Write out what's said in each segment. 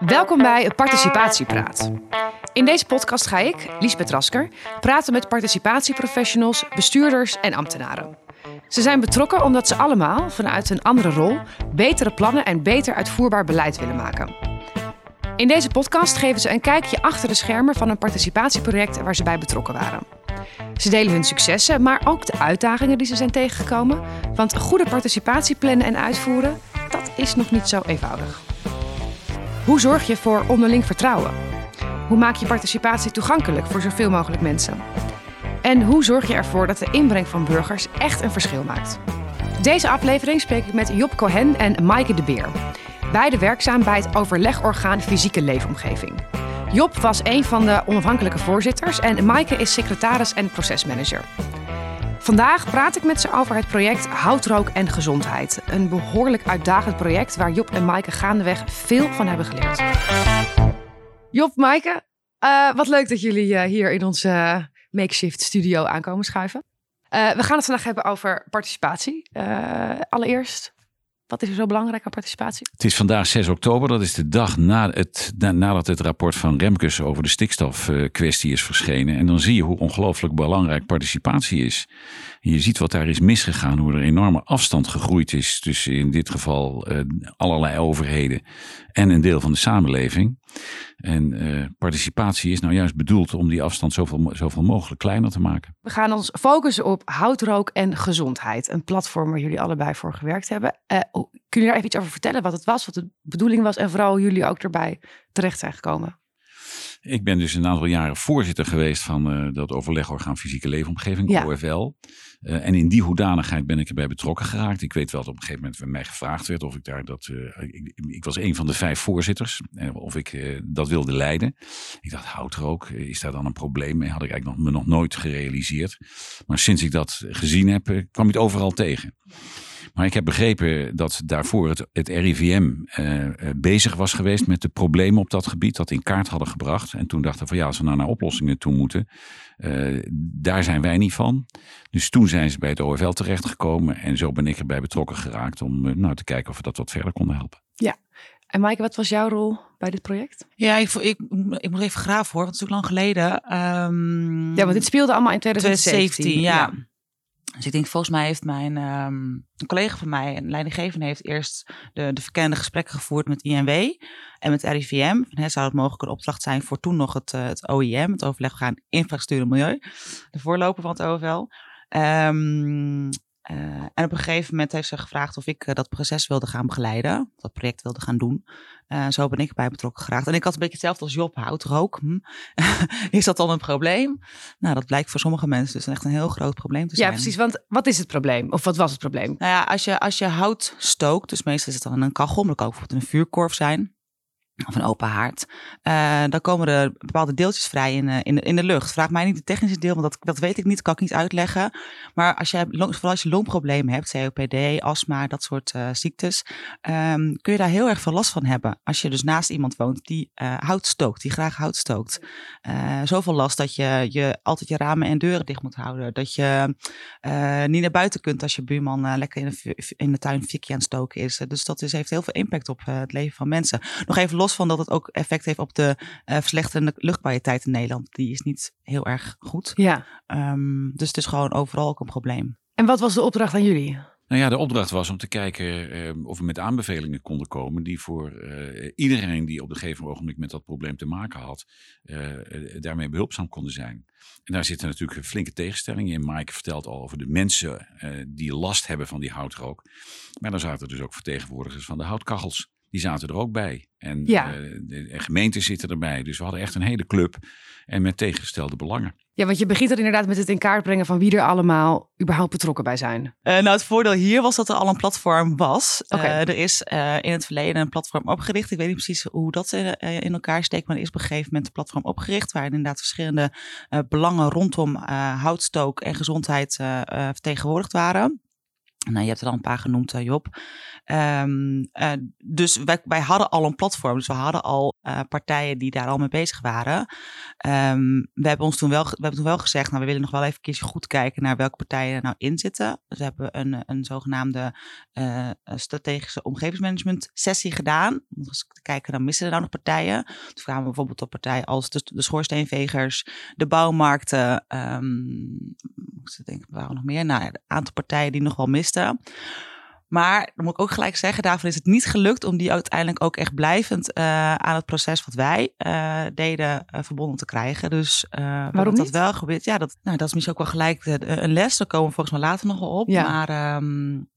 Welkom bij Participatiepraat. In deze podcast ga ik, Liesbeth Rasker, praten met participatieprofessionals, bestuurders en ambtenaren. Ze zijn betrokken omdat ze allemaal, vanuit een andere rol, betere plannen en beter uitvoerbaar beleid willen maken. In deze podcast geven ze een kijkje achter de schermen van een participatieproject waar ze bij betrokken waren. Ze delen hun successen, maar ook de uitdagingen die ze zijn tegengekomen. Want goede participatie plannen en uitvoeren, dat is nog niet zo eenvoudig. Hoe zorg je voor onderling vertrouwen? Hoe maak je participatie toegankelijk voor zoveel mogelijk mensen? En hoe zorg je ervoor dat de inbreng van burgers echt een verschil maakt? Deze aflevering spreek ik met Job Cohen en Maaike de Beer. Beide werkzaam bij het overlegorgaan Fysieke Leefomgeving. Job was een van de onafhankelijke voorzitters en Maaike is secretaris en procesmanager. Vandaag praat ik met ze over het project Houtrook en Gezondheid. Een behoorlijk uitdagend project waar Job en Maaike gaandeweg veel van hebben geleerd. Job, Maaike, uh, wat leuk dat jullie uh, hier in onze makeshift studio aankomen schuiven. We gaan het vandaag hebben over participatie. allereerst, wat is er zo belangrijk aan participatie? Het is vandaag 6 oktober. Dat is de dag na het, na, nadat het rapport van Remkes over de stikstofkwestie is verschenen. En dan zie je hoe ongelooflijk belangrijk participatie is. je ziet wat daar is misgegaan. Hoe er enorme afstand gegroeid is tussen in dit geval uh, allerlei overheden en een deel van de samenleving. En uh, participatie is nou juist bedoeld om die afstand zoveel, zoveel mogelijk kleiner te maken. We gaan ons focussen op houtrook en gezondheid. Een platform waar jullie allebei voor gewerkt hebben. Uh, kun je daar even iets over vertellen? Wat het was, wat de bedoeling was en vooral jullie ook erbij terecht zijn gekomen? Ik ben dus een aantal jaren voorzitter geweest van uh, dat overlegorgaan fysieke leefomgeving, ja. OFL. Uh, en in die hoedanigheid ben ik erbij betrokken geraakt. Ik weet wel dat op een gegeven moment mij gevraagd werd of ik daar dat. Uh, ik, ik, was een van de vijf voorzitters, of ik dat wilde leiden. Ik dacht, houtrook, is daar dan een probleem mee? Had ik eigenlijk nog, me nog nooit gerealiseerd. Maar sinds ik dat gezien heb, kwam ik het overal tegen. Maar ik heb begrepen dat daarvoor het, het RIVM uh, bezig was geweest met de problemen op dat gebied, dat in kaart hadden gebracht. En toen dachten van ja, als we nou naar oplossingen toe moeten, uh, daar zijn wij niet van. Dus toen zijn ze bij het OFL terechtgekomen en zo ben ik erbij betrokken geraakt om uh, nou, te kijken of we dat wat verder konden helpen. Ja, en Maaike, wat was jouw rol bij dit project? Ja, ik, ik, ik moet even graven hoor, want het is ook lang geleden. Um, ja, want dit speelde allemaal in 2017. 2017 ja. ja. Dus ik denk, volgens mij heeft mijn um, een collega van mij, een leidinggevende, heeft eerst de, de verkende gesprekken gevoerd met INW en met RIVM. He, zou het mogelijk een opdracht zijn voor toen nog het, uh, het OIM, het overleg gaan infrastructuur en milieu, de voorloper van het OVL. Um, uh, en op een gegeven moment heeft ze gevraagd of ik uh, dat proces wilde gaan begeleiden, dat project wilde gaan doen. Uh, zo ben ik bij betrokken geraakt. En ik had een beetje hetzelfde als Job, hout rook. Hm. is dat dan een probleem? Nou, dat blijkt voor sommige mensen dus echt een heel groot probleem te zijn. Ja, precies. Want wat is het probleem? Of wat was het probleem? Nou ja, als je, als je hout stookt, dus meestal is het dan een kachel, maar dat kan ook bijvoorbeeld een vuurkorf zijn of een open haard, uh, dan komen er bepaalde deeltjes vrij in, uh, in, in de lucht. Vraag mij niet het technische deel, want dat, dat weet ik niet, kan ik niet uitleggen. Maar als je, vooral als je longproblemen hebt, COPD, astma, dat soort uh, ziektes, um, kun je daar heel erg veel last van hebben. Als je dus naast iemand woont die hout stookt, die graag hout stookt. zoveel last dat je, je altijd je ramen en deuren dicht moet houden. Dat je niet naar buiten kunt als je buurman lekker in de, in de tuin fikje aan het stoken is. Dus dat is, heeft heel veel impact op het leven van mensen. Nog even los van dat het ook effect heeft op de uh, verslechterende luchtkwaliteit in Nederland. Die is niet heel erg goed. Ja. Um, dus het is gewoon overal ook een probleem. En wat was de opdracht aan jullie? Nou ja, de opdracht was om te kijken uh, of we met aanbevelingen konden komen die voor uh, iedereen die op een gegeven ogenblik met dat probleem te maken had, uh, daarmee behulpzaam konden zijn. En daar zitten natuurlijk flinke tegenstellingen in. Mike vertelt al over de mensen die last hebben van die houtrook. Maar dan zaten dus ook vertegenwoordigers van de houtkachels die zaten er ook bij. En ja. uh, de, gemeenten zitten erbij. Dus we hadden echt een hele club en met tegengestelde belangen. Ja, want je begint er inderdaad met het in kaart brengen van wie er allemaal überhaupt betrokken bij zijn. Uh, nou, het voordeel hier was dat er al een platform was. Okay. Uh, er is uh, in het verleden een platform opgericht. Ik weet niet precies hoe dat in elkaar steekt, maar er is op een gegeven moment een platform opgericht waar inderdaad verschillende belangen rondom houtstook en gezondheid vertegenwoordigd waren. Nou, je hebt er al een paar genoemd, Job. Um, uh, dus wij, hadden al een platform. Dus we hadden al uh, partijen die daar al mee bezig waren. Um, we hebben ons toen wel, we hebben toen wel gezegd, nou, we willen nog wel even goed kijken naar welke partijen er nou in zitten. Dus we hebben een, een zogenaamde strategische omgevingsmanagement sessie gedaan. Om eens te kijken, dan missen er nou nog partijen. Toen kwamen we bijvoorbeeld op partijen als de, de schoorsteenvegers, de bouwmarkten. Um, ik denk, waren nog meer? Nou, een aantal partijen die nog wel misten. Maar dan moet ik ook gelijk zeggen, daarvoor is het niet gelukt om die uiteindelijk ook echt blijvend uh, aan het proces wat wij uh, deden uh, verbonden te krijgen. Dus waarom dat wel gebeurt? Ja, dat, nou, dat is misschien ook wel gelijk een les. Daar komen we volgens mij later nog wel op. Ja. Maar um,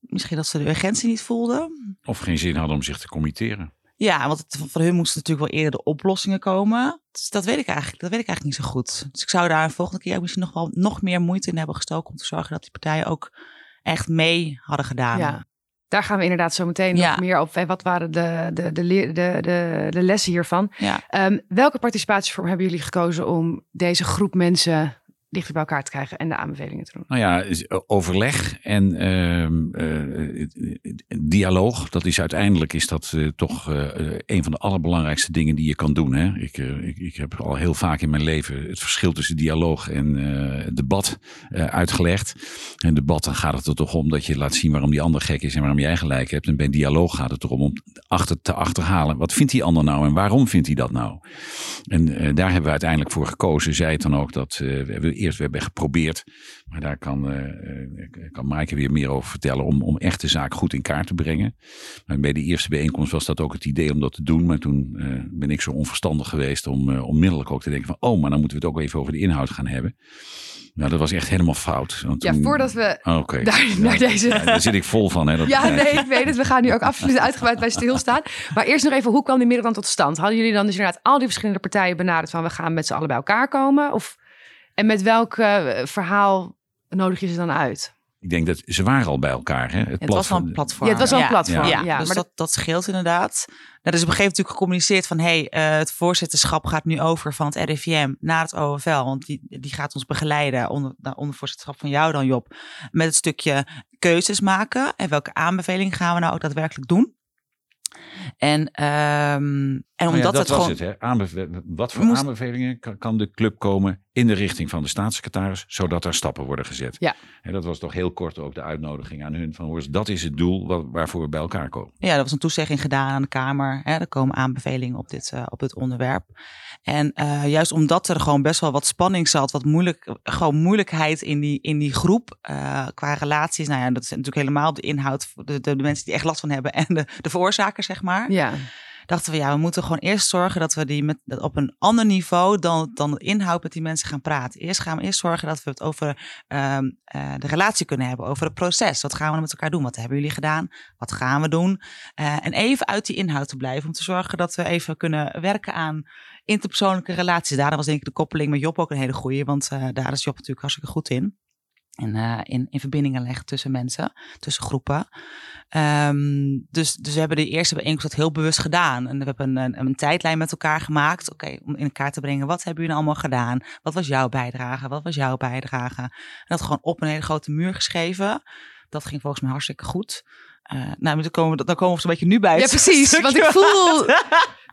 misschien dat ze de urgentie niet voelden. Of geen zin hadden om zich te committeren. Ja, want het, van hun moesten natuurlijk wel eerder de oplossingen komen. Dus dat weet ik eigenlijk, dat weet ik eigenlijk niet zo goed. Dus ik zou daar een volgende keer misschien nog wel nog meer moeite in hebben gestoken om te zorgen dat die partijen ook echt mee hadden gedaan. Ja. Daar gaan we inderdaad zo meteen nog meer op. Wat waren de, de, de, de, de, de lessen hiervan? Ja. Um, welke participatievorm hebben jullie gekozen om deze groep mensen dichter bij elkaar te krijgen en de aanbevelingen te doen? Nou ja, overleg en uh, dialoog. Dat is uiteindelijk is dat uh, toch een van de allerbelangrijkste dingen die je kan doen. Hè? Ik, ik, ik, heb al heel vaak in mijn leven het verschil tussen dialoog en debat uitgelegd. En debat dan gaat het er toch om dat je laat zien waarom die ander gek is en waarom jij gelijk hebt. En bij dialoog gaat het erom om achter te achterhalen. Wat vindt die ander nou en waarom vindt hij dat nou? En daar hebben we uiteindelijk voor gekozen. Zij het dan ook dat we eerst we hebben geprobeerd. Maar daar kan, uh, kan Maaike weer meer over vertellen. Om, om echt de zaak goed in kaart te brengen. Maar bij de eerste bijeenkomst was dat ook het idee om dat te doen. Maar toen uh, ben ik zo onverstandig geweest om uh, onmiddellijk ook te denken van... Oh, maar dan moeten we het ook even over de inhoud gaan hebben. Nou, dat was echt helemaal fout. Want ja, voordat we oh, okay. daar, naar deze... Ja, daar zit ik vol van. Hè, dat ja, nee, ik weet het. We gaan nu ook absoluut uitgebreid bij stilstaan. Maar eerst nog even, hoe kwam die middag dan tot stand? Hadden jullie dan dus inderdaad al die verschillende partijen benaderd van... we gaan met z'n allen bij elkaar komen? Of... En met welk uh, verhaal nodig je ze dan uit? Ik denk dat ze waren al bij elkaar. Hè? Het, het was al een platform. Ja, het was al een platform. Ja, ja. dus dat, dat scheelt inderdaad. Nou, er is op een gegeven moment natuurlijk gecommuniceerd van... hey, uh, het voorzitterschap gaat nu over van het RIVM naar het OFL. Want die, die gaat ons begeleiden onder, nou, onder voorzitterschap van jou dan Job. Met het stukje keuzes maken. En welke aanbeveling gaan we nou ook daadwerkelijk doen? En, um, en omdat oh ja, dat het was gewoon... het, hè? Aanbeve wat voor moest... aanbevelingen kan, kan, de club komen in de richting van de staatssecretaris, zodat er stappen worden gezet? Ja. En dat was toch heel kort ook de uitnodiging aan hun van, hoor, dat is het doel wat, waarvoor we bij elkaar komen. Ja, dat was een toezegging gedaan aan de Kamer. Hè? Er komen aanbevelingen op dit, uh, op dit onderwerp. En uh, juist omdat er gewoon best wel wat spanning zat, wat moeilijk, gewoon moeilijkheid in die, in die groep uh, qua relaties. Nou ja, dat is natuurlijk helemaal de inhoud, de, de, de mensen die echt last van hebben en de, de veroorzakers, zeg maar. Ja dachten we, ja, we moeten gewoon eerst zorgen dat we die met, dat op een ander niveau dan, dan de inhoud met die mensen gaan praten. Eerst gaan we eerst zorgen dat we het over um, uh, de relatie kunnen hebben, over het proces. Wat gaan we met elkaar doen? Wat hebben jullie gedaan? Wat gaan we doen? Uh, en even uit die inhoud te blijven, om te zorgen dat we even kunnen werken aan interpersoonlijke relaties. Daarom was denk ik de koppeling met Job ook een hele goede, want uh, daar is Job natuurlijk hartstikke goed in. En uh, in, in verbindingen leggen tussen mensen, tussen groepen. Um, dus, dus we hebben de eerste bijeenkomst dat heel bewust gedaan. En we hebben een, een, een tijdlijn met elkaar gemaakt. Oké, okay, om in kaart te brengen, wat hebben jullie allemaal gedaan? Wat was jouw bijdrage? Wat was jouw bijdrage? En dat gewoon op een hele grote muur geschreven. Dat ging volgens mij hartstikke goed. Uh, nou, dan komen we, dan komen we een beetje nu bij. Ja, precies. Want ik voel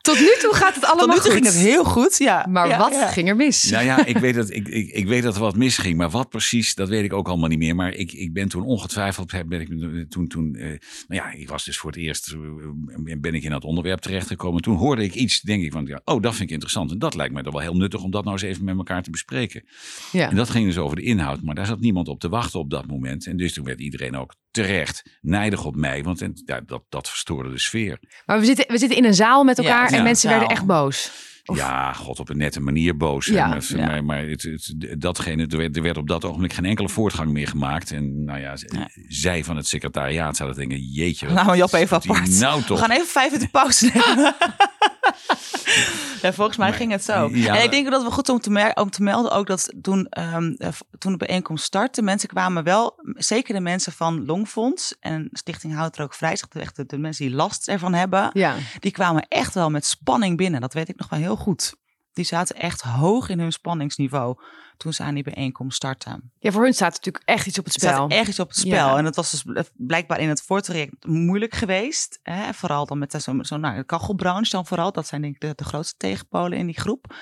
tot nu toe gaat het allemaal Tot nu toe goed. ging het heel goed, ja. Maar ja, wat ja. ging er mis? Nou ja, ik weet, dat, ik, ik, ik weet dat er wat misging. Maar wat precies, dat weet ik ook allemaal niet meer. Maar ik, ik ben toen ongetwijfeld, ben ik toen, toen uh, nou ja, ik was dus voor het eerst, uh, ben ik in dat onderwerp terechtgekomen. Toen hoorde ik iets, denk ik van, ja, oh, dat vind ik interessant. En dat lijkt me toch wel heel nuttig om dat nou eens even met elkaar te bespreken. Ja. En dat ging dus over de inhoud. Maar daar zat niemand op te wachten op dat moment. En dus toen werd iedereen ook terecht nijdig op mij. Want en, ja, dat, dat verstoorde de sfeer. Maar we zitten, we zitten in een zaal met elkaar ja, en mensen werden echt boos. Of... Ja, god, op een nette manier boos. Ja, maar, ja. maar, maar het, het, datgene, er werd, er werd op dat ogenblik geen enkele voortgang meer gemaakt. En nou ja, Ja. zij van het secretariaat zouden denken, jeetje. Nou, Job is even apart. Nou We toch. gaan even vijf minuten pauze nemen. ja, volgens mij Maar- ging het zo. ja. en ik denk dat we goed om te, mer- om te melden ook dat toen, ehm, eh, toen de bijeenkomst startte, mensen kwamen wel, zeker de mensen van Longfonds en Stichting Houd er ook vrij, echt de, de mensen die last ervan hebben, Ja. die kwamen echt wel met spanning binnen. Dat weet ik nog wel heel goed. Die zaten echt hoog in hun spanningsniveau toen ze aan die bijeenkomst startten. Ja, voor hun staat natuurlijk echt iets op het spel. Er staat echt iets op het spel. En dat was dus blijkbaar in het voortraject moeilijk geweest. Hè? Vooral dan met zo'n zo, nou, kachelbranche dan vooral. Dat zijn denk ik de, de grootste tegenpolen in die groep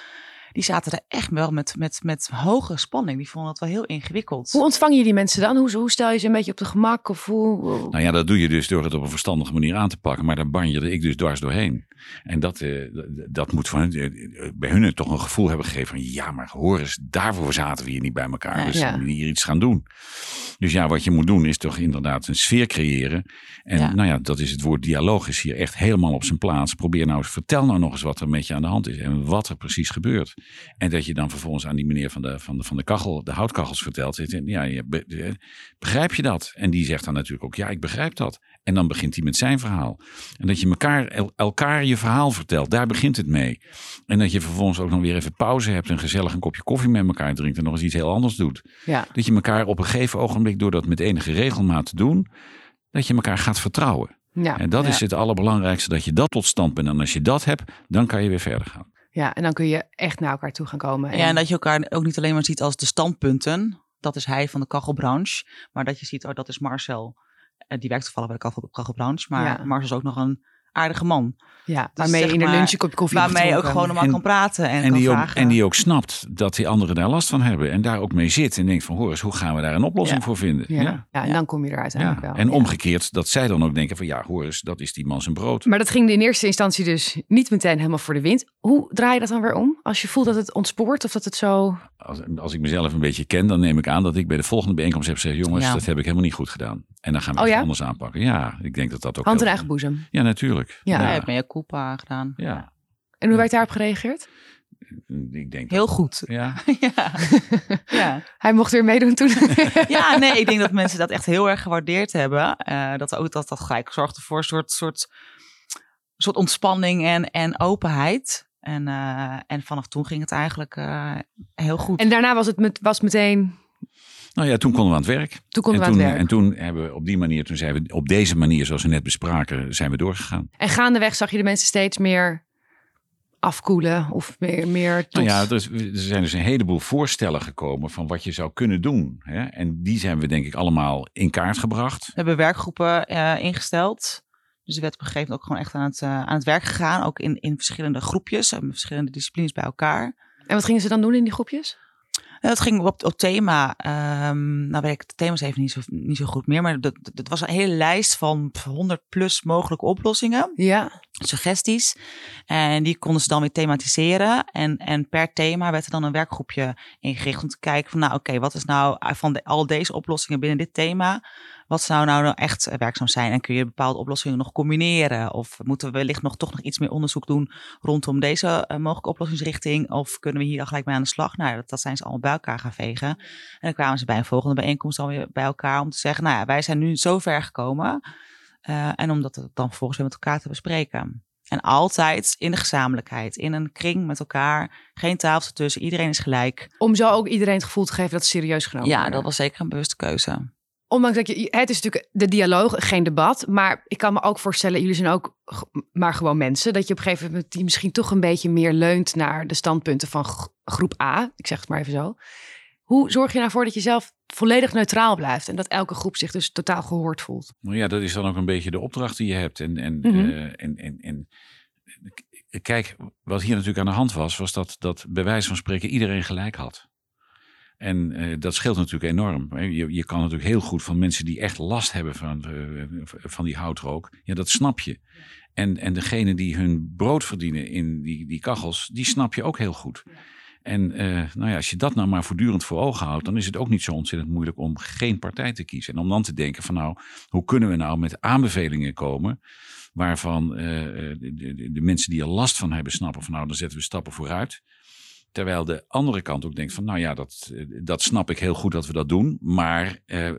die zaten er echt wel met, met, met hoge spanning. Die vonden het wel heel ingewikkeld. Hoe ontvang je die mensen dan? Hoe, hoe stel je ze een beetje op de gemak? Of hoe, Nou ja, dat doe je dus door het op een verstandige manier aan te pakken. Maar daar je ik dus dwars doorheen. En dat, uh, dat moet van, uh, bij hun toch een gevoel hebben gegeven van... ja, maar hoor eens, daarvoor zaten we hier niet bij elkaar. Ja, dus ja. we moeten hier iets gaan doen. Dus ja, wat je moet doen is toch inderdaad een sfeer creëren. En nou ja, dat is het woord dialoog is hier echt helemaal op zijn plaats. Probeer nou eens, vertel nou nog eens wat er met je aan de hand is. En wat er precies gebeurt. En dat je dan vervolgens aan die meneer van de, van de, van de kachel, de houtkachels vertelt. Ja, je, begrijp je dat? En die zegt dan natuurlijk ook, ja, ik begrijp dat. En dan begint hij met zijn verhaal. En dat je elkaar, elkaar je verhaal vertelt, daar begint het mee. En dat je vervolgens ook nog weer even pauze hebt en gezellig een kopje koffie met elkaar drinkt en nog eens iets heel anders doet. Ja. Dat je elkaar op een gegeven ogenblik, door dat met enige regelmaat te doen, dat je elkaar gaat vertrouwen. Ja, en dat is het allerbelangrijkste, dat je dat tot stand bent. En als je dat hebt, dan kan je weer verder gaan. Ja, en dan kun je echt naar elkaar toe gaan komen. En... Ja, en dat je elkaar ook niet alleen maar ziet als de standpunten. Dat is hij van de kachelbranche. Maar dat je ziet, oh, dat is Marcel. Eh, die werkt toevallig bij de kachelbranche. Maar Marcel is ook nog een aardige man. Ja, dus waarmee je in de lunch een kopje koffie Waarmee je ook gewoon normaal kan praten en, en die Ook, en die ook snapt dat die anderen daar last van hebben. En daar ook mee zit en denkt van hoor eens, hoe gaan we daar een oplossing voor vinden? Ja. ja. en dan kom je er uiteindelijk wel. En omgekeerd dat zij dan ook denken van ja hoor eens, dat is die man zijn brood. Maar dat ging in eerste instantie dus niet meteen helemaal voor de wind. Hoe draai je dat dan weer om? Als je voelt dat het ontspoort of dat het zo... Als, als ik mezelf een beetje ken, dan neem ik aan dat ik bij de volgende bijeenkomst heb gezegd jongens, dat heb ik helemaal niet goed gedaan. En dan gaan we oh, anders aanpakken. Ja, ik denk dat dat ook... Hand in eigen boezem. Ja, natuurlijk. Ja, ja. je Coupa gedaan. Ja. En hoe werd daarop gereageerd? Ik denk Heel goed. Ja. ja. ja. Hij mocht weer meedoen toen. ja, nee, ik denk dat mensen dat echt heel erg gewaardeerd hebben. Uh, dat ook dat dat gelijk zorgde voor een soort, soort, soort ontspanning en, en openheid. En, uh, en vanaf toen ging het eigenlijk uh, heel goed. En daarna was het met, was meteen nou ja, toen konden we aan het werk. Toen konden we aan het werk. En toen hebben we op die manier, toen zijn we op deze manier, zoals we net bespraken, zijn we doorgegaan. En gaandeweg zag je de mensen steeds meer afkoelen of meer, meer Nou ja, er, er, zijn dus een heleboel voorstellen gekomen van wat je zou kunnen doen. Hè? En die zijn we denk ik allemaal in kaart gebracht. We hebben werkgroepen uh, ingesteld. Dus er werd op een gegeven moment ook gewoon echt aan het, uh, aan het werk gegaan. Ook in, in verschillende groepjes, en verschillende disciplines bij elkaar. En wat gingen ze dan doen in die groepjes? Het ging op, op thema. Um, nou weet ik de thema's even niet zo, niet zo goed meer. Maar het was een hele lijst van 100 plus mogelijke oplossingen. Ja. Suggesties. En die konden ze dan weer thematiseren. En, en per thema werd er dan een werkgroepje ingericht om te kijken van nou oké, wat is nou van de, al deze oplossingen binnen dit thema wat zou nou, nou echt eh, werkzaam zijn? En kun je bepaalde oplossingen nog combineren? Of moeten we wellicht nog toch nog iets meer onderzoek doen rondom deze uh, mogelijke oplossingsrichting? Of kunnen we hier al gelijk mee aan de slag? Nou, dat, dat zijn ze allemaal bij elkaar gaan vegen. En dan kwamen ze bij een volgende bijeenkomst alweer bij elkaar om te zeggen, nou ja, wij zijn nu zo ver gekomen. Uh, en om dat dan vervolgens weer met elkaar te bespreken. En altijd in de gezamenlijkheid, in een kring met elkaar. Geen tafel tussen, iedereen is gelijk. Om zo ook iedereen het gevoel te geven dat het serieus genomen Ja, dat was zeker een bewuste keuze ondanks dat je, het is natuurlijk de dialoog, geen debat. Maar ik kan me ook voorstellen, jullie zijn ook maar gewoon mensen. Dat je op een gegeven moment die misschien toch een beetje meer leunt naar de standpunten van groep A. Ik zeg het maar even zo. Hoe zorg je nou voor dat je zelf volledig neutraal blijft en dat elke groep zich dus totaal gehoord voelt? Nou ja, dat is dan ook een beetje de opdracht die je hebt. En, en, mm en, en, en kijk, wat hier natuurlijk aan de hand was, was dat, dat bij wijze van spreken iedereen gelijk had. En uh, dat scheelt natuurlijk enorm. Je, je kan natuurlijk heel goed van mensen die echt last hebben van, uh, van die houtrook. Ja, dat snap je. En, en degene die hun brood verdienen in die, die kachels, die snap je ook heel goed. En uh, nou ja, als je dat nou maar voortdurend voor ogen houdt, dan is het ook niet zo ontzettend moeilijk om geen partij te kiezen. En om dan te denken van nou, hoe kunnen we nou met aanbevelingen komen waarvan de, de, de, mensen die er last van hebben snappen van nou, dan zetten we stappen vooruit. Terwijl de andere kant ook denkt van, nou ja, dat, eh, dat snap ik heel goed dat we dat doen, maar eh,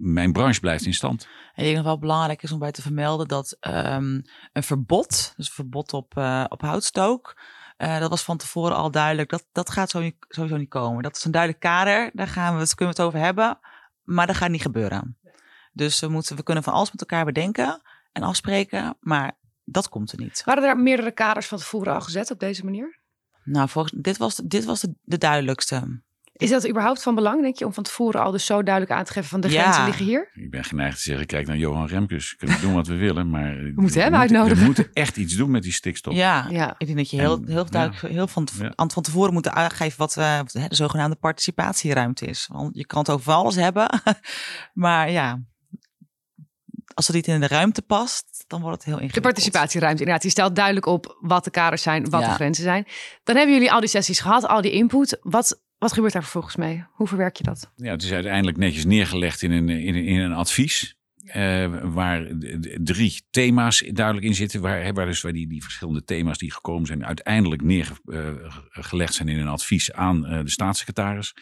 mijn branche blijft in stand. En ik denk nog wel belangrijk is om bij te vermelden dat um, een verbod, dus een verbod op, uh, op houtstook, uh, dat was van tevoren al duidelijk, dat, dat gaat sowieso niet komen. Dat is een duidelijk kader, daar gaan we, kunnen we het over hebben, maar dat gaat niet gebeuren. Dus we, moeten, we kunnen van alles met elkaar bedenken en afspreken, maar dat komt er niet. Waren er meerdere kaders van tevoren al gezet op deze manier? Nou, volgens, dit was, dit was de, de duidelijkste. Is dat überhaupt van belang, denk je, om van tevoren al dus zo duidelijk aan te geven van de grenzen liggen hier? Ik ben geneigd te zeggen, kijk naar Johan Remkes. We kunnen doen wat we willen, maar we moeten hem uitnodigen. We moeten echt iets doen met die stikstof. Ja, ja. ik denk dat je heel, heel duidelijk heel van, ja. van tevoren moet aangeven wat uh, de zogenaamde participatieruimte is. Want je kan het over alles hebben, maar ja, als het niet in de ruimte past, dan wordt het heel ingewikkeld. De participatieruimte, inderdaad. Die stelt duidelijk op wat de kaders zijn, wat de grenzen zijn. Dan hebben jullie al die sessies gehad, al die input. Wat, wat gebeurt daar vervolgens mee? Hoe verwerk je dat? Ja, het is uiteindelijk netjes neergelegd in een, in, in een advies. Uh, waar drie thema's duidelijk in zitten. Waar, waar, dus, waar die, die verschillende thema's die gekomen zijn, uiteindelijk neergelegd zijn in een advies aan uh, de staatssecretaris.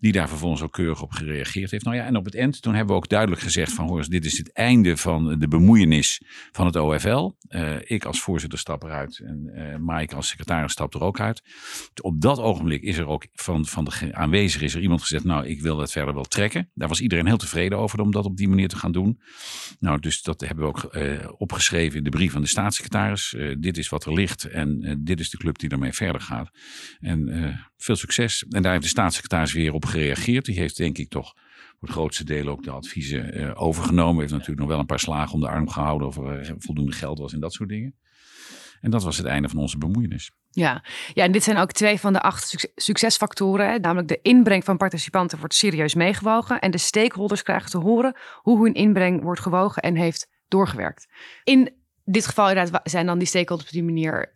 Die daar vervolgens ook keurig op gereageerd heeft. Nou ja, en op het eind, toen hebben we ook duidelijk gezegd: van hoor, dit is het einde van de bemoeienis van het OFL. Uh, ik als voorzitter stap eruit en Mike als secretaris stapt er ook uit. Op dat ogenblik is er ook van, van de aanwezigen is er iemand gezegd: Nou, ik wil dat verder wel trekken. Daar was iedereen heel tevreden over om dat op die manier te gaan doen. Nou, dus dat hebben we ook uh, opgeschreven in de brief van de staatssecretaris. Uh, dit is wat er ligt en uh, dit is de club die daarmee verder gaat. En veel succes. En daar heeft de staatssecretaris weer op gereageerd. Die heeft denk ik toch voor het grootste deel ook de adviezen overgenomen. Heeft natuurlijk nog wel een paar slagen om de arm gehouden of er voldoende geld was en dat soort dingen. En dat was het einde van onze bemoeienis. Ja. ja, en dit zijn ook twee van de acht succesfactoren. Hè? Namelijk de inbreng van participanten wordt serieus meegewogen. En de stakeholders krijgen te horen hoe hun inbreng wordt gewogen en heeft doorgewerkt. In dit geval inderdaad zijn dan die stakeholders op die manier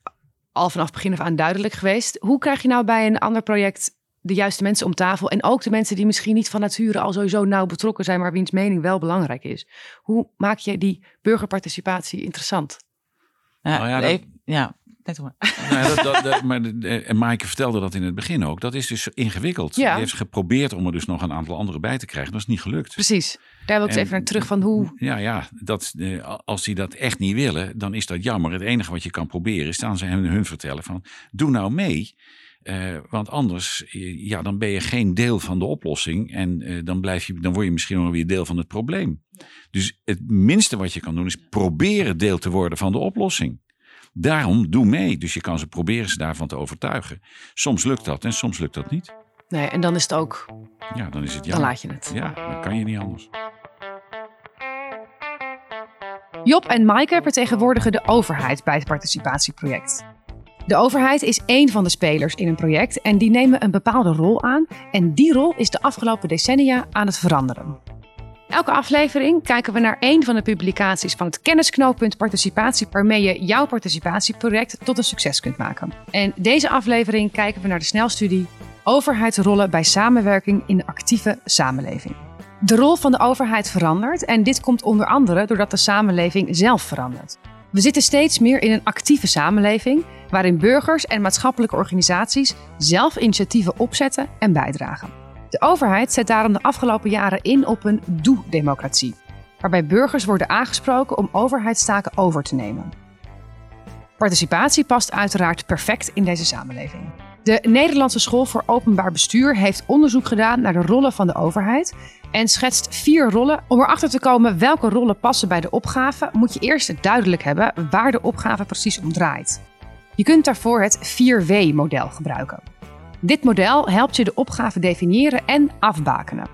al vanaf begin af aan duidelijk geweest. Hoe krijg je nou bij een ander project de juiste mensen om tafel en ook de mensen die misschien niet van nature al sowieso nauw betrokken zijn, maar wiens mening wel belangrijk is? Hoe maak je die burgerparticipatie interessant? Ja, nou ja, dat... ja net hoor. Nou, dat, dat, dat, maar en Maaike vertelde dat in het begin ook. Dat is dus ingewikkeld. Ja. Die heeft geprobeerd om er dus nog een aantal andere bij te krijgen. Dat is niet gelukt. Precies. Daar wil ik even naar terug van hoe. Ja, ja dat, eh, als die dat echt niet willen, dan is dat jammer. Het enige wat je kan proberen is dan ze hun vertellen van doe nou mee. Uh, want anders ja, dan ben je geen deel van de oplossing. En uh, dan, blijf je, dan word je misschien nog weer deel van het probleem. Dus het minste wat je kan doen is proberen deel te worden van de oplossing. Daarom doe mee. Dus je kan ze proberen ze daarvan te overtuigen. Soms lukt dat en soms lukt dat niet. Nee, en dan is het ook. Ja, dan is het jammer. Dan laat je het. Ja, dan kan je niet anders. Job en Maaike vertegenwoordigen de overheid bij het participatieproject. De overheid is één van de spelers in een project en die nemen een bepaalde rol aan. En die rol is de afgelopen decennia aan het veranderen. Elke aflevering kijken we naar één van de publicaties van het kennisknooppunt participatie, waarmee je jouw participatieproject tot een succes kunt maken. En deze aflevering kijken we naar de snelstudie Overheidsrollen bij samenwerking in de actieve samenleving. De rol van de overheid verandert en dit komt onder andere doordat de samenleving zelf verandert. We zitten steeds meer in een actieve samenleving waarin burgers en maatschappelijke organisaties zelf initiatieven opzetten en bijdragen. De overheid zet daarom de afgelopen jaren in op een doe-democratie, waarbij burgers worden aangesproken om overheidstaken over te nemen. Participatie past uiteraard perfect in deze samenleving. De Nederlandse School voor Openbaar Bestuur heeft onderzoek gedaan naar de rollen van de overheid en schetst vier rollen. Om erachter te komen welke rollen passen bij de opgave, moet je eerst duidelijk hebben waar de opgave precies om draait. Je kunt daarvoor het 4W-model gebruiken. Dit model helpt je de opgave definiëren en afbakenen.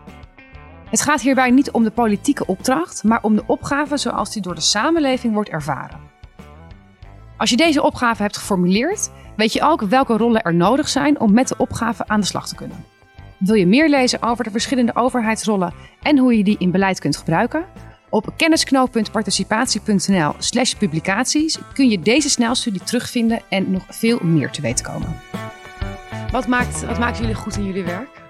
Het gaat hierbij niet om de politieke opdracht, maar om de opgave zoals die door de samenleving wordt ervaren. Als je deze opgave hebt geformuleerd, weet je ook welke rollen er nodig zijn om met de opgave aan de slag te kunnen. Wil je meer lezen over de verschillende overheidsrollen en hoe je die in beleid kunt gebruiken? Op kennisknoop.participatie.nl/slash publicaties kun je deze snelstudie terugvinden en nog veel meer te weten komen. Wat maakt, wat maakt jullie goed in jullie werk?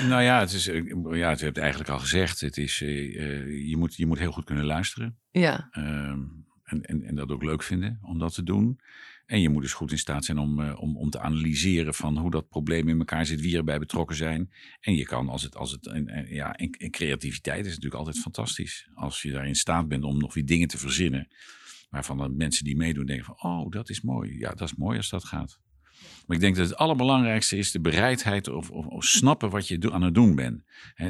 nou ja, het is, ja, het hebt eigenlijk al gezegd. Het is, uh, je, moet, je moet heel goed kunnen luisteren. Ja. Uh, en, en, en dat ook leuk vinden om dat te doen. En je moet dus goed in staat zijn om, uh, om, om te analyseren van hoe dat probleem in elkaar zit, wie erbij betrokken zijn. En je kan, als het, als het en, ja, en, en creativiteit is natuurlijk altijd fantastisch. Als je daarin staat bent om nog weer dingen te verzinnen Waarvan de mensen die meedoen denken van, oh, dat is mooi. Ja, dat is mooi als dat gaat. Maar ik denk dat het allerbelangrijkste is de bereidheid of, of, snappen wat je aan het doen bent.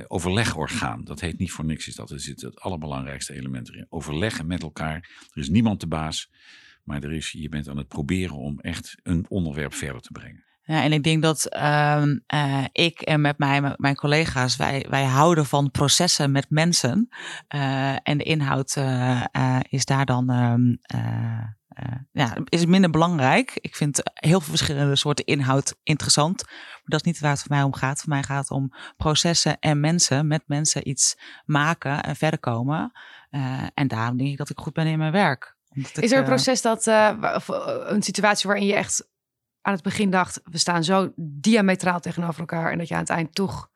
overlegorgaan, dat heet niet voor niks, is dat er zit het allerbelangrijkste element erin. Overleggen met elkaar. Er is niemand de baas. Maar er is, je bent aan het proberen om echt een onderwerp verder te brengen. Ja, en ik denk dat ehm, eh, ik en met mij, mijn collega's, wij, wij houden van processen met mensen. Uh, en de inhoud uh, is daar dan um, ja, is minder belangrijk. Ik vind heel veel verschillende soorten inhoud interessant. Maar dat is niet waar het voor mij om gaat. Voor mij gaat het om processen en mensen, met mensen iets maken en verder komen. en daarom denk ik dat ik goed ben in mijn werk. is er een proces dat, of een situatie waarin je echt aan het begin dacht, we staan zo diametraal tegenover elkaar en dat je aan het eind toch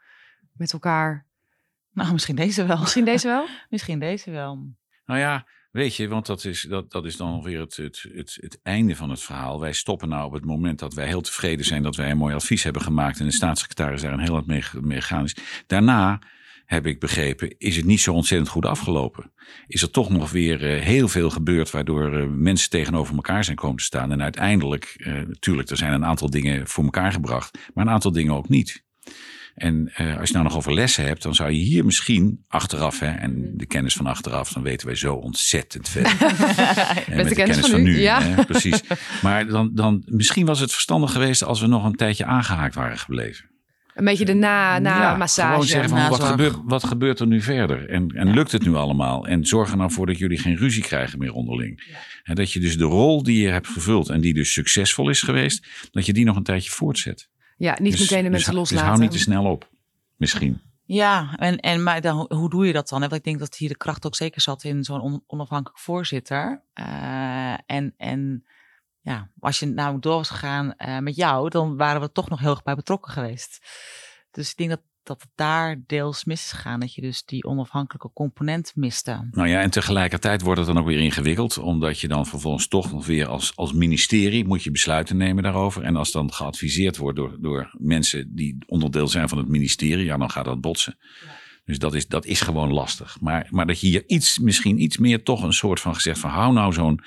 met elkaar. Nou, misschien deze wel. Misschien deze wel? misschien deze wel. Nou ja, weet je, want dat is, dat, dat is dan alweer het, het, het, het einde van het verhaal. Wij stoppen nou op het moment dat wij heel tevreden zijn dat wij een mooi advies hebben gemaakt en de staatssecretaris daar een heel wat mee, mee gegaan is. Daarna heb ik begrepen, is het niet zo ontzettend goed afgelopen. Is er toch nog weer uh, heel veel gebeurd waardoor uh, mensen tegenover elkaar zijn komen te staan. En uiteindelijk, natuurlijk, er zijn een aantal dingen voor elkaar gebracht, maar een aantal dingen ook niet. En als je nou nog over lessen hebt, dan zou je hier misschien achteraf, hè, en de kennis van achteraf, dan weten wij zo ontzettend veel. met, met de, kennis, van, nu. ja. Hè, precies. Maar dan, dan, misschien was het verstandig geweest als we nog een tijdje aangehaakt waren gebleven. Een beetje de na, na ja, massage. Gewoon zeggen van, wat, gebeurt, wat gebeurt er nu verder? En, en lukt het nu allemaal? En zorg er nou voor dat jullie geen ruzie krijgen meer onderling. En dat je dus de rol die je hebt gevuld en die dus succesvol is geweest, dat je die nog een tijdje voortzet. Ja, niet dus, meteen de mensen dus, loslaten. Dus hou niet te snel op, misschien. Ja, en, en maar dan, hoe doe je dat dan? Want ik denk dat hier de kracht ook zeker zat in zo'n onafhankelijk voorzitter. Uh, en, en ja, als je nou door was gegaan uh, met jou, dan waren we toch nog heel erg bij betrokken geweest. Dus ik denk dat, dat het daar deels mis is gegaan. Dat je dus die onafhankelijke component miste. Nou ja, en tegelijkertijd wordt het dan ook weer ingewikkeld. Omdat je dan vervolgens toch nog weer als, als ministerie moet je besluiten nemen daarover. En als dan geadviseerd wordt door, door mensen die onderdeel zijn van het ministerie, ja, dan gaat dat botsen. Ja. Dus dat is, dat is gewoon lastig. Maar, maar dat je hier iets, misschien iets meer toch een soort van gezegd van hou nou zo'n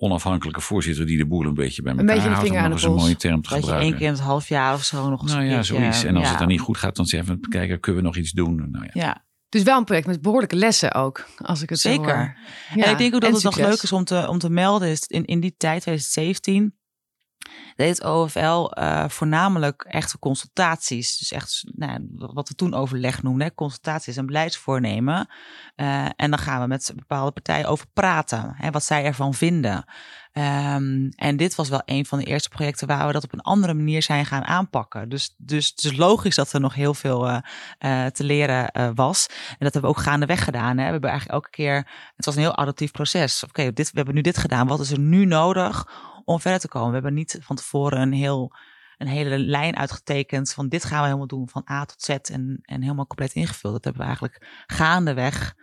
onafhankelijke voorzitter die de boel een beetje bij elkaar een beetje houdt. Om een mooie term te dat gebruiken. één keer in het half jaar of zo nog Nou ja, zoiets. En als het dan niet goed gaat, dan zeggen we, kijken, kunnen we nog iets doen? Nou ja. ja. Dus wel een project met behoorlijke lessen ook, als ik het Zeker. Zo ja, en ik denk ook dat het nog leuk is om te, om te melden, is in, in die tijd, 2017, deed het OFL uh, voornamelijk echte consultaties. Dus echt nou, wat we toen overleg noemden, consultaties en beleidsvoornemen. Uh, en dan gaan we met bepaalde partijen over praten, hè, wat zij ervan vinden. Um, en dit was wel een van de eerste projecten waar we dat op een andere manier zijn gaan aanpakken. Dus, dus, dus logisch dat er nog heel veel uh, te leren was. En dat hebben we ook gaandeweg gedaan. Hè. We hebben eigenlijk elke keer, het was een heel adaptief proces. Oké, we hebben nu dit gedaan. Wat is er nu nodig om verder te komen. We hebben niet van tevoren een, heel, een hele lijn uitgetekend van dit gaan we helemaal doen van A tot Z en, en helemaal compleet ingevuld. Dat hebben we eigenlijk gaandeweg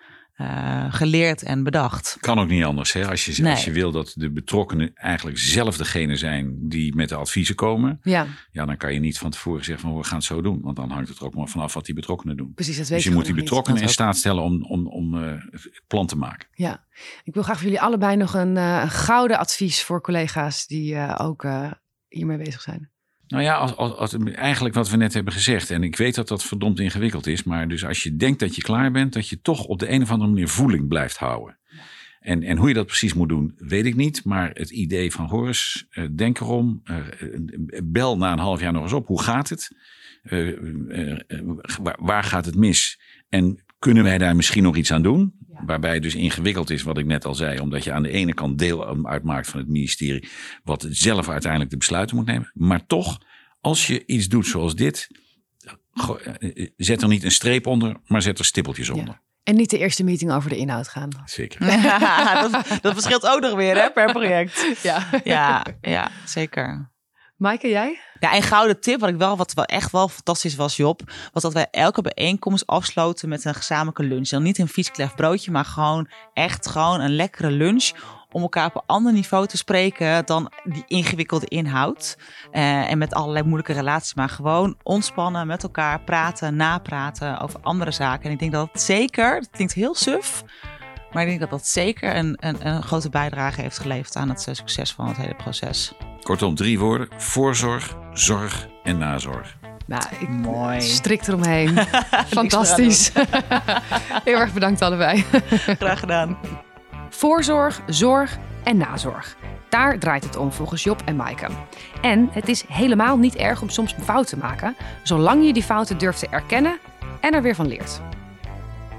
uh, geleerd en bedacht. Kan ook niet anders. Hè? Als, je, als je wil dat de betrokkenen eigenlijk zelf degene zijn die met de adviezen komen. Ja. ja, dan kan je niet van tevoren zeggen van we gaan het zo doen. Want dan hangt het er ook maar vanaf wat die betrokkenen doen. Precies, dat weet dus je moet die betrokkenen in staat stellen om, om, om uh, het plan te maken. Ja, ik wil graag voor jullie allebei nog een, uh, een gouden advies voor collega's die ook hiermee bezig zijn. Nou ja, eigenlijk wat we net hebben gezegd. En ik weet dat dat verdomd ingewikkeld is. Maar dus als je denkt dat je klaar bent, dat je toch op de een of andere manier voeling blijft houden. En, en hoe je dat precies moet doen, weet ik niet. Maar het idee van Horus, uh, denk erom. Uh, bel na een half jaar nog eens op. Hoe gaat het? Waar, gaat het mis? En kunnen wij daar misschien nog iets aan doen? Waarbij het dus ingewikkeld is, wat ik net al zei, omdat je aan de ene kant deel uitmaakt van het ministerie, wat zelf uiteindelijk de besluiten moet nemen. Maar toch, als je iets doet zoals dit, eh, zet er niet een streep onder, maar zet er stippeltjes onder. En niet de eerste meeting over de inhoud gaan. Zeker. dat, dat, verschilt ook nog weer hè, per project. Ja, ja, ja zeker. Maaike, jij? Ja, een gouden tip, wat ik wel, wat wel echt wel fantastisch was, Job, was dat wij elke bijeenkomst afsloten met een gezamenlijke lunch. Dan niet een viesklef broodje, maar gewoon echt gewoon een lekkere lunch om elkaar op een ander niveau te spreken dan die ingewikkelde inhoud. Uh, en met allerlei moeilijke relaties, maar gewoon ontspannen, met elkaar praten, napraten over andere zaken. En ik denk dat het zeker, het klinkt heel suf, maar ik denk dat dat zeker een, een, een grote bijdrage heeft geleverd aan het succes van het hele proces. Kortom, drie woorden: voorzorg, zorg en nazorg. Nou, ik Mooi. strikt eromheen. Fantastisch. Heel erg bedankt allebei. Graag gedaan. Voorzorg, zorg en nazorg. Daar draait het om volgens Job en Maaike. En het is helemaal niet erg om soms een fout te maken, zolang je die fouten durft te erkennen en er weer van leert.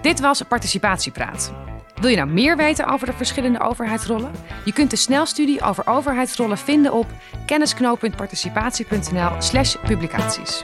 Dit was Participatiepraat. Wil je nou meer weten over de verschillende overheidsrollen? Je kunt de snelstudie over overheidsrollen vinden op kennisknooppuntparticipatie.nl/publicaties.